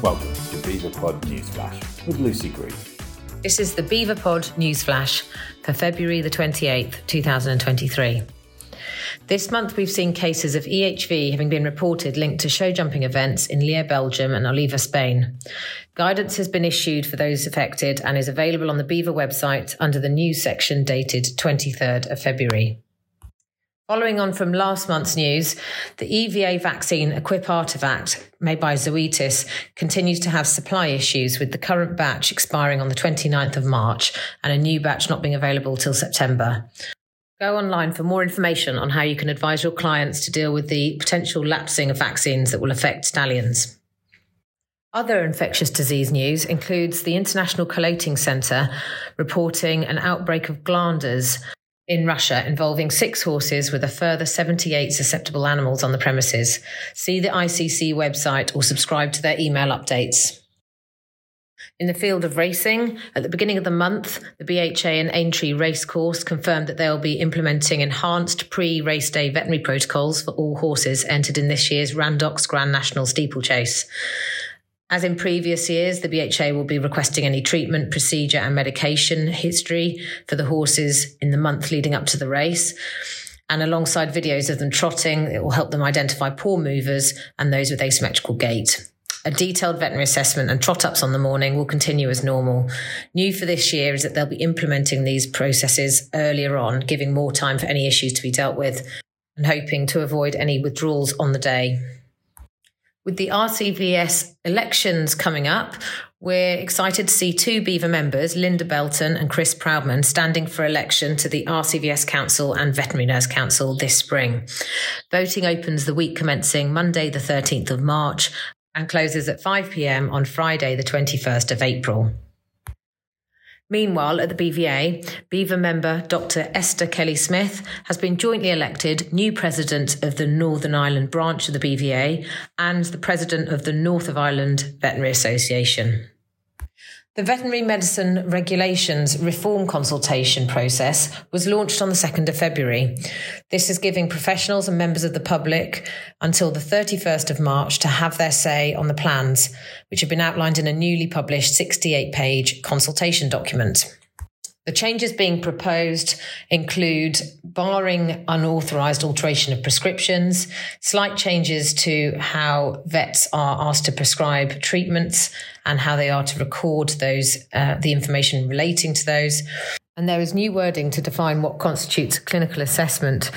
Welcome to BEVAPod Newsflash with Lucy Green. This is the BEVAPod Newsflash for February the 28th, 2023. This month, we've seen cases of EHV having been reported linked to show jumping events in Lier, Belgium and Oliva, Spain. Guidance has been issued for those affected and is available on the BEVA website under the news section dated 23rd of February. Following on from last month's news, the EVA vaccine Equip Artervac, made by Zoetis, continues to have supply issues with the current batch expiring on the 29th of March and a new batch not being available till September. Go online for more information on how you can advise your clients to deal with the potential lapsing of vaccines that will affect stallions. Other infectious disease news includes the International Collating Centre reporting an outbreak of glanders in Russia involving six horses with a further 78 susceptible animals on the premises. See the ICC website or subscribe to their email updates. In the field of racing, at the beginning of the month, the BHA and Aintree Racecourse confirmed that they'll be implementing enhanced pre race day veterinary protocols for all horses entered in this year's Randox Grand National Steeplechase. As in previous years, the BHA will be requesting any treatment, procedure, and medication history for the horses in the month leading up to the race. And alongside videos of them trotting, it will help them identify poor movers and those with asymmetrical gait. A detailed veterinary assessment and trot ups on the morning will continue as normal. New for this year is that they'll be implementing these processes earlier on, giving more time for any issues to be dealt with and hoping to avoid any withdrawals on the day. With the RCVS elections coming up, we're excited to see two BEVA members, Linda Belton and Chris Proudman, standing for election to the RCVS Council and Veterinary Nurse Council this spring. Voting opens the week commencing Monday, the 13th of March, and closes at 5 pm on Friday, the 21st of April. Meanwhile, at the BVA, BEVA member Dr. Esther Kelly Smith has been jointly elected new president of the Northern Ireland branch of the BVA and the president of the North of Ireland Veterinary Association. The veterinary medicine regulations reform consultation process was launched on the 2nd of February. This is giving professionals and members of the public until the 31st of March to have their say on the plans, which have been outlined in a newly published 68 page consultation document. The changes being proposed include barring unauthorized alteration of prescriptions, slight changes to how vets are asked to prescribe treatments and how they are to record those, uh, the information relating to those. And there is new wording to define what constitutes a clinical assessment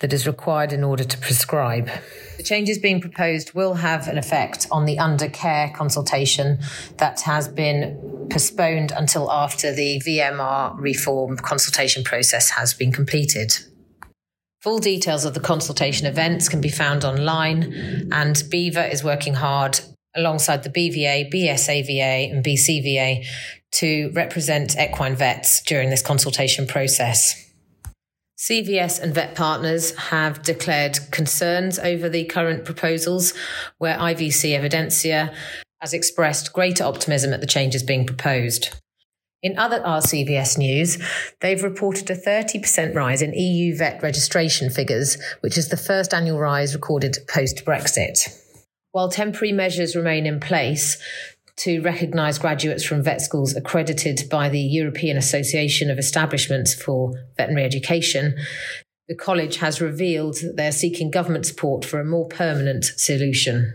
that is required in order to prescribe. The changes being proposed will have an effect on the undercare consultation that has been postponed until after the VMR reform consultation process has been completed. Full details of the consultation events can be found online, and BEVA is working hard alongside the BVA, BSAVA, and BCVA to represent equine vets during this consultation process. CVS and vet partners have declared concerns over the current proposals, where IVC Evidensia has expressed greater optimism at the changes being proposed. In other RCVS news, they've reported a 30% rise in EU vet registration figures, which is the first annual rise recorded post Brexit. While temporary measures remain in place, to recognise graduates from vet schools accredited by the European Association of Establishments for Veterinary Education, the college has revealed that they're seeking government support for a more permanent solution.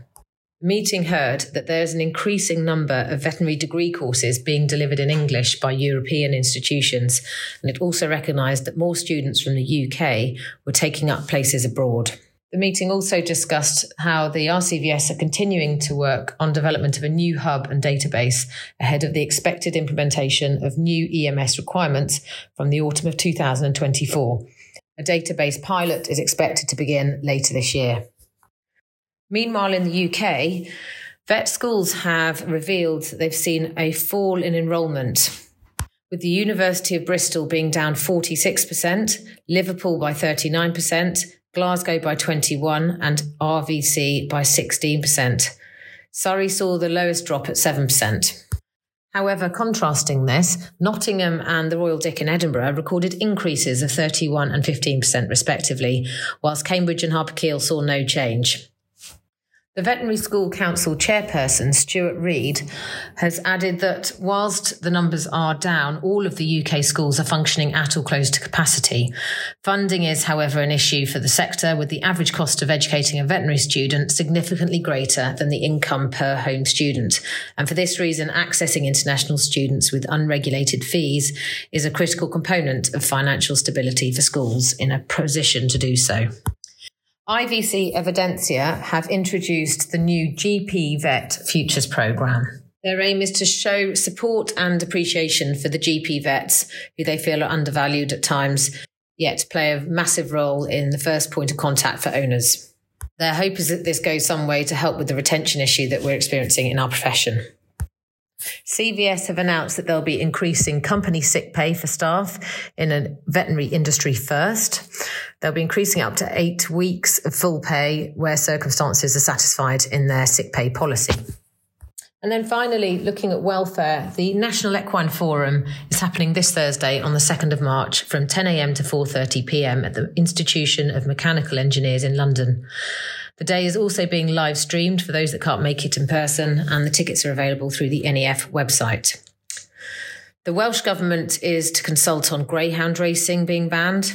The meeting heard that there's an increasing number of veterinary degree courses being delivered in English by European institutions, and it also recognised that more students from the UK were taking up places abroad. The meeting also discussed how the RCVS are continuing to work on development of a new hub and database ahead of the expected implementation of new EMS requirements from the autumn of 2024. A database pilot is expected to begin later this year. Meanwhile, in the UK, vet schools have revealed that they've seen a fall in enrolment with the University of Bristol being down 46%, Liverpool by 39%, Glasgow by 21 and RVC by 16%. Surrey saw the lowest drop at 7%. However, contrasting this, Nottingham and the Royal Dick in Edinburgh recorded increases of 31 and 15% respectively, whilst Cambridge and Harper Keele saw no change. The Veterinary School Council chairperson, Stuart Reid, has added that whilst the numbers are down, all of the UK schools are functioning at or close to capacity. Funding is, however, an issue for the sector, with the average cost of educating a veterinary student significantly greater than the income per home student. And for this reason, accessing international students with unregulated fees is a critical component of financial stability for schools in a position to do so. IVC Evidensia have introduced the new GP Vet Futures Programme. Their aim is to show support and appreciation for the GP vets who they feel are undervalued at times, yet play a massive role in the first point of contact for owners. Their hope is that this goes some way to help with the retention issue that we're experiencing in our profession. CVS have announced that they'll be increasing company sick pay for staff in a veterinary industry first. They'll be increasing up to eight weeks of full pay where circumstances are satisfied in their sick pay policy. And then finally, looking at welfare, the National Equine Forum is happening this Thursday on the 2nd of March from 10am to 4.30pm at the Institution of Mechanical Engineers in London. The day is also being live streamed for those that can't make it in person, and the tickets are available through the NEF website. The Welsh Government is to consult on greyhound racing being banned,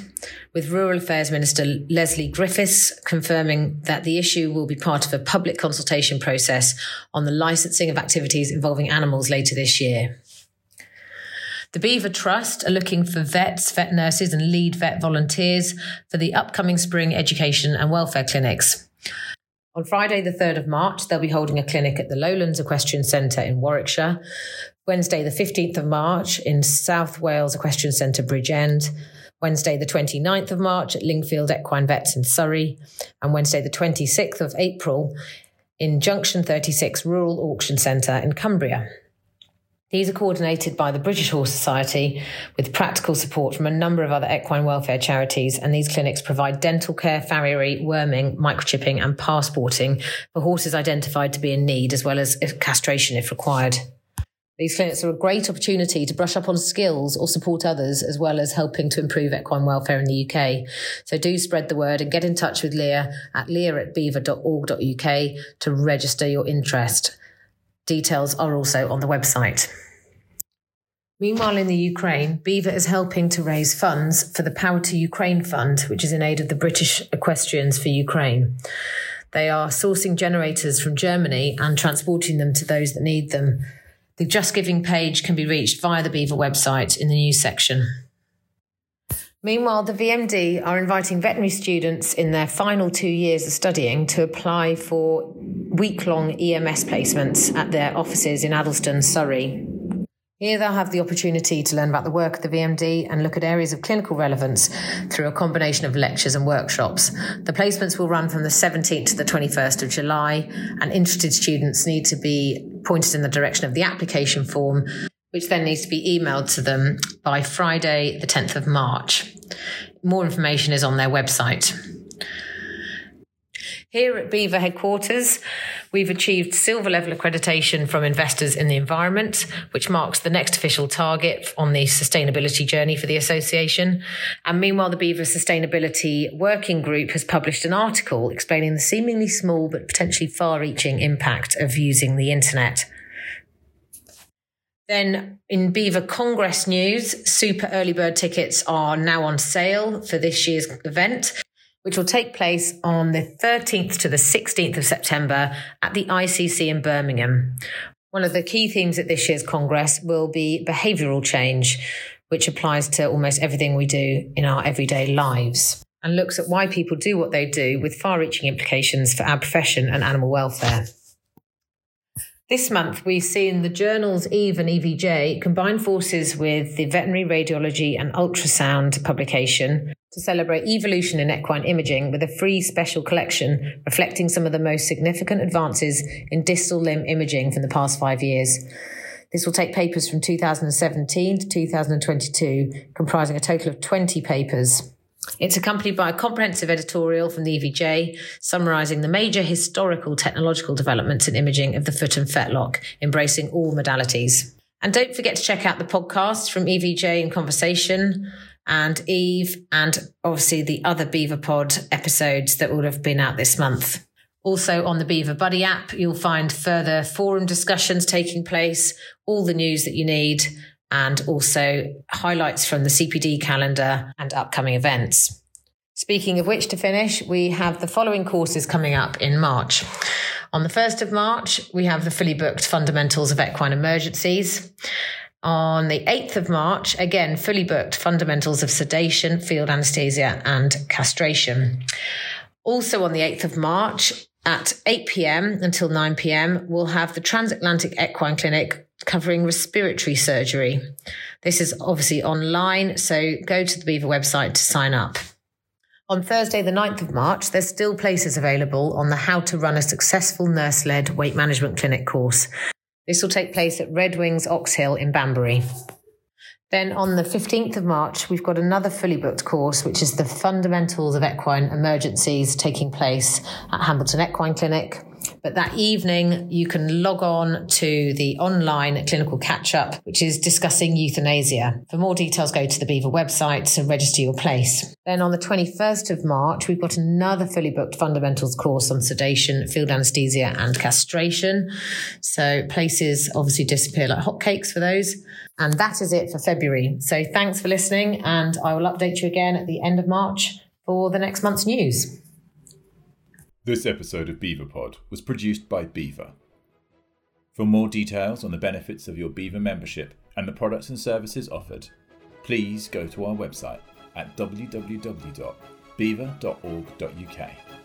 with Rural Affairs Minister Lesley Griffiths confirming that the issue will be part of a public consultation process on the licensing of activities involving animals later this year. The BEVA Trust are looking for vets, vet nurses, and lead vet volunteers for the upcoming spring education and welfare clinics. On Friday, the 3rd of March, they'll be holding a clinic at the Lowlands Equestrian Centre in Warwickshire. Wednesday, the 15th of March, in South Wales Equestrian Centre, Bridgend. Wednesday, the 29th of March, at Lingfield Equine Vets in Surrey. And Wednesday, the 26th of April, in Junction 36 Rural Auction Centre in Cumbria. These are coordinated by the British Horse Society with practical support from a number of other equine welfare charities. And these clinics provide dental care, farriery, worming, microchipping, and passporting for horses identified to be in need, as well as castration if required. These clinics are a great opportunity to brush up on skills or support others, as well as helping to improve equine welfare in the UK. So do spread the word and get in touch with Leah at leah at beva.org.uk to register your interest. Details are also on the website. Meanwhile, in the Ukraine, BEVA is helping to raise funds for the Power to Ukraine Fund, which is in aid of the British equestrians for Ukraine. They are sourcing generators from Germany and transporting them to those that need them. The Just Giving page can be reached via the BEVA website in the news section. Meanwhile, the VMD are inviting veterinary students in their final two years of studying to apply for week long EMS placements at their offices in Addlestone, Surrey. Here they'll have the opportunity to learn about the work of the VMD and look at areas of clinical relevance through a combination of lectures and workshops. The placements will run from the 17th to the 21st of July, and interested students need to be pointed in the direction of the application form which then needs to be emailed to them by Friday, the 10th of March. More information is on their website. Here at BEVA headquarters, we've achieved silver level accreditation from investors in the environment, which marks the next official target on the sustainability journey for the association. And meanwhile, the BEVA Sustainability Working Group has published an article explaining the seemingly small but potentially far reaching impact of using the internet. Then in BEVA Congress news, super early bird tickets are now on sale for this year's event, which will take place on the 13th to the 16th of September at the ICC in Birmingham. One of the key themes at this year's Congress will be behavioural change, which applies to almost everything we do in our everyday lives and looks at why people do what they do with far reaching implications for our profession and animal welfare. This month, we've seen the journals EVE and EVJ combine forces with the Veterinary Radiology and Ultrasound publication to celebrate evolution in equine imaging with a free special collection reflecting some of the most significant advances in distal limb imaging from the past five years. This will take papers from 2017 to 2022, comprising a total of 20 papers. It's accompanied by a comprehensive editorial from the EVJ summarising the major historical technological developments in imaging of the foot and fetlock, embracing all modalities. And don't forget to check out the podcast from EVJ in Conversation and EVE, and obviously the other BEVA Pod episodes that would have been out this month. Also, on the BEVA Buddy app, you'll find further forum discussions taking place, all the news that you need, and also highlights from the CPD calendar and upcoming events. Speaking of which, to finish, we have the following courses coming up in March. On the 1st of March, we have the fully booked Fundamentals of Equine Emergencies. On the 8th of March, again, fully booked Fundamentals of Sedation, Field Anesthesia, and Castration. Also on the 8th of March, at 8 pm until 9 pm, we'll have the Transatlantic Equine Clinic covering respiratory surgery. This is obviously online, so go to the BEVA website to sign up. On Thursday, the 9th of March, there's still places available on the How to Run a Successful Nurse Led Weight Management Clinic course. This will take place at Redwings Oxhill in Banbury. Then on the 15th of March, we've got another fully booked course, which is the Fundamentals of Equine Emergencies taking place at Hambleton Equine Clinic. But that evening, you can log on to the online clinical catch up, which is discussing euthanasia. For more details, go to the BEVA website to register your place. Then on the 21st of March, we've got another fully booked fundamentals course on sedation, field anesthesia, and castration. So places obviously disappear like hotcakes for those. And that is it for February. So thanks for listening, and I will update you again at the end of March for the next month's news. This episode of BEVAPod was produced by BEVA. For more details on the benefits of your BEVA membership and the products and services offered, please go to our website at www.beva.org.uk.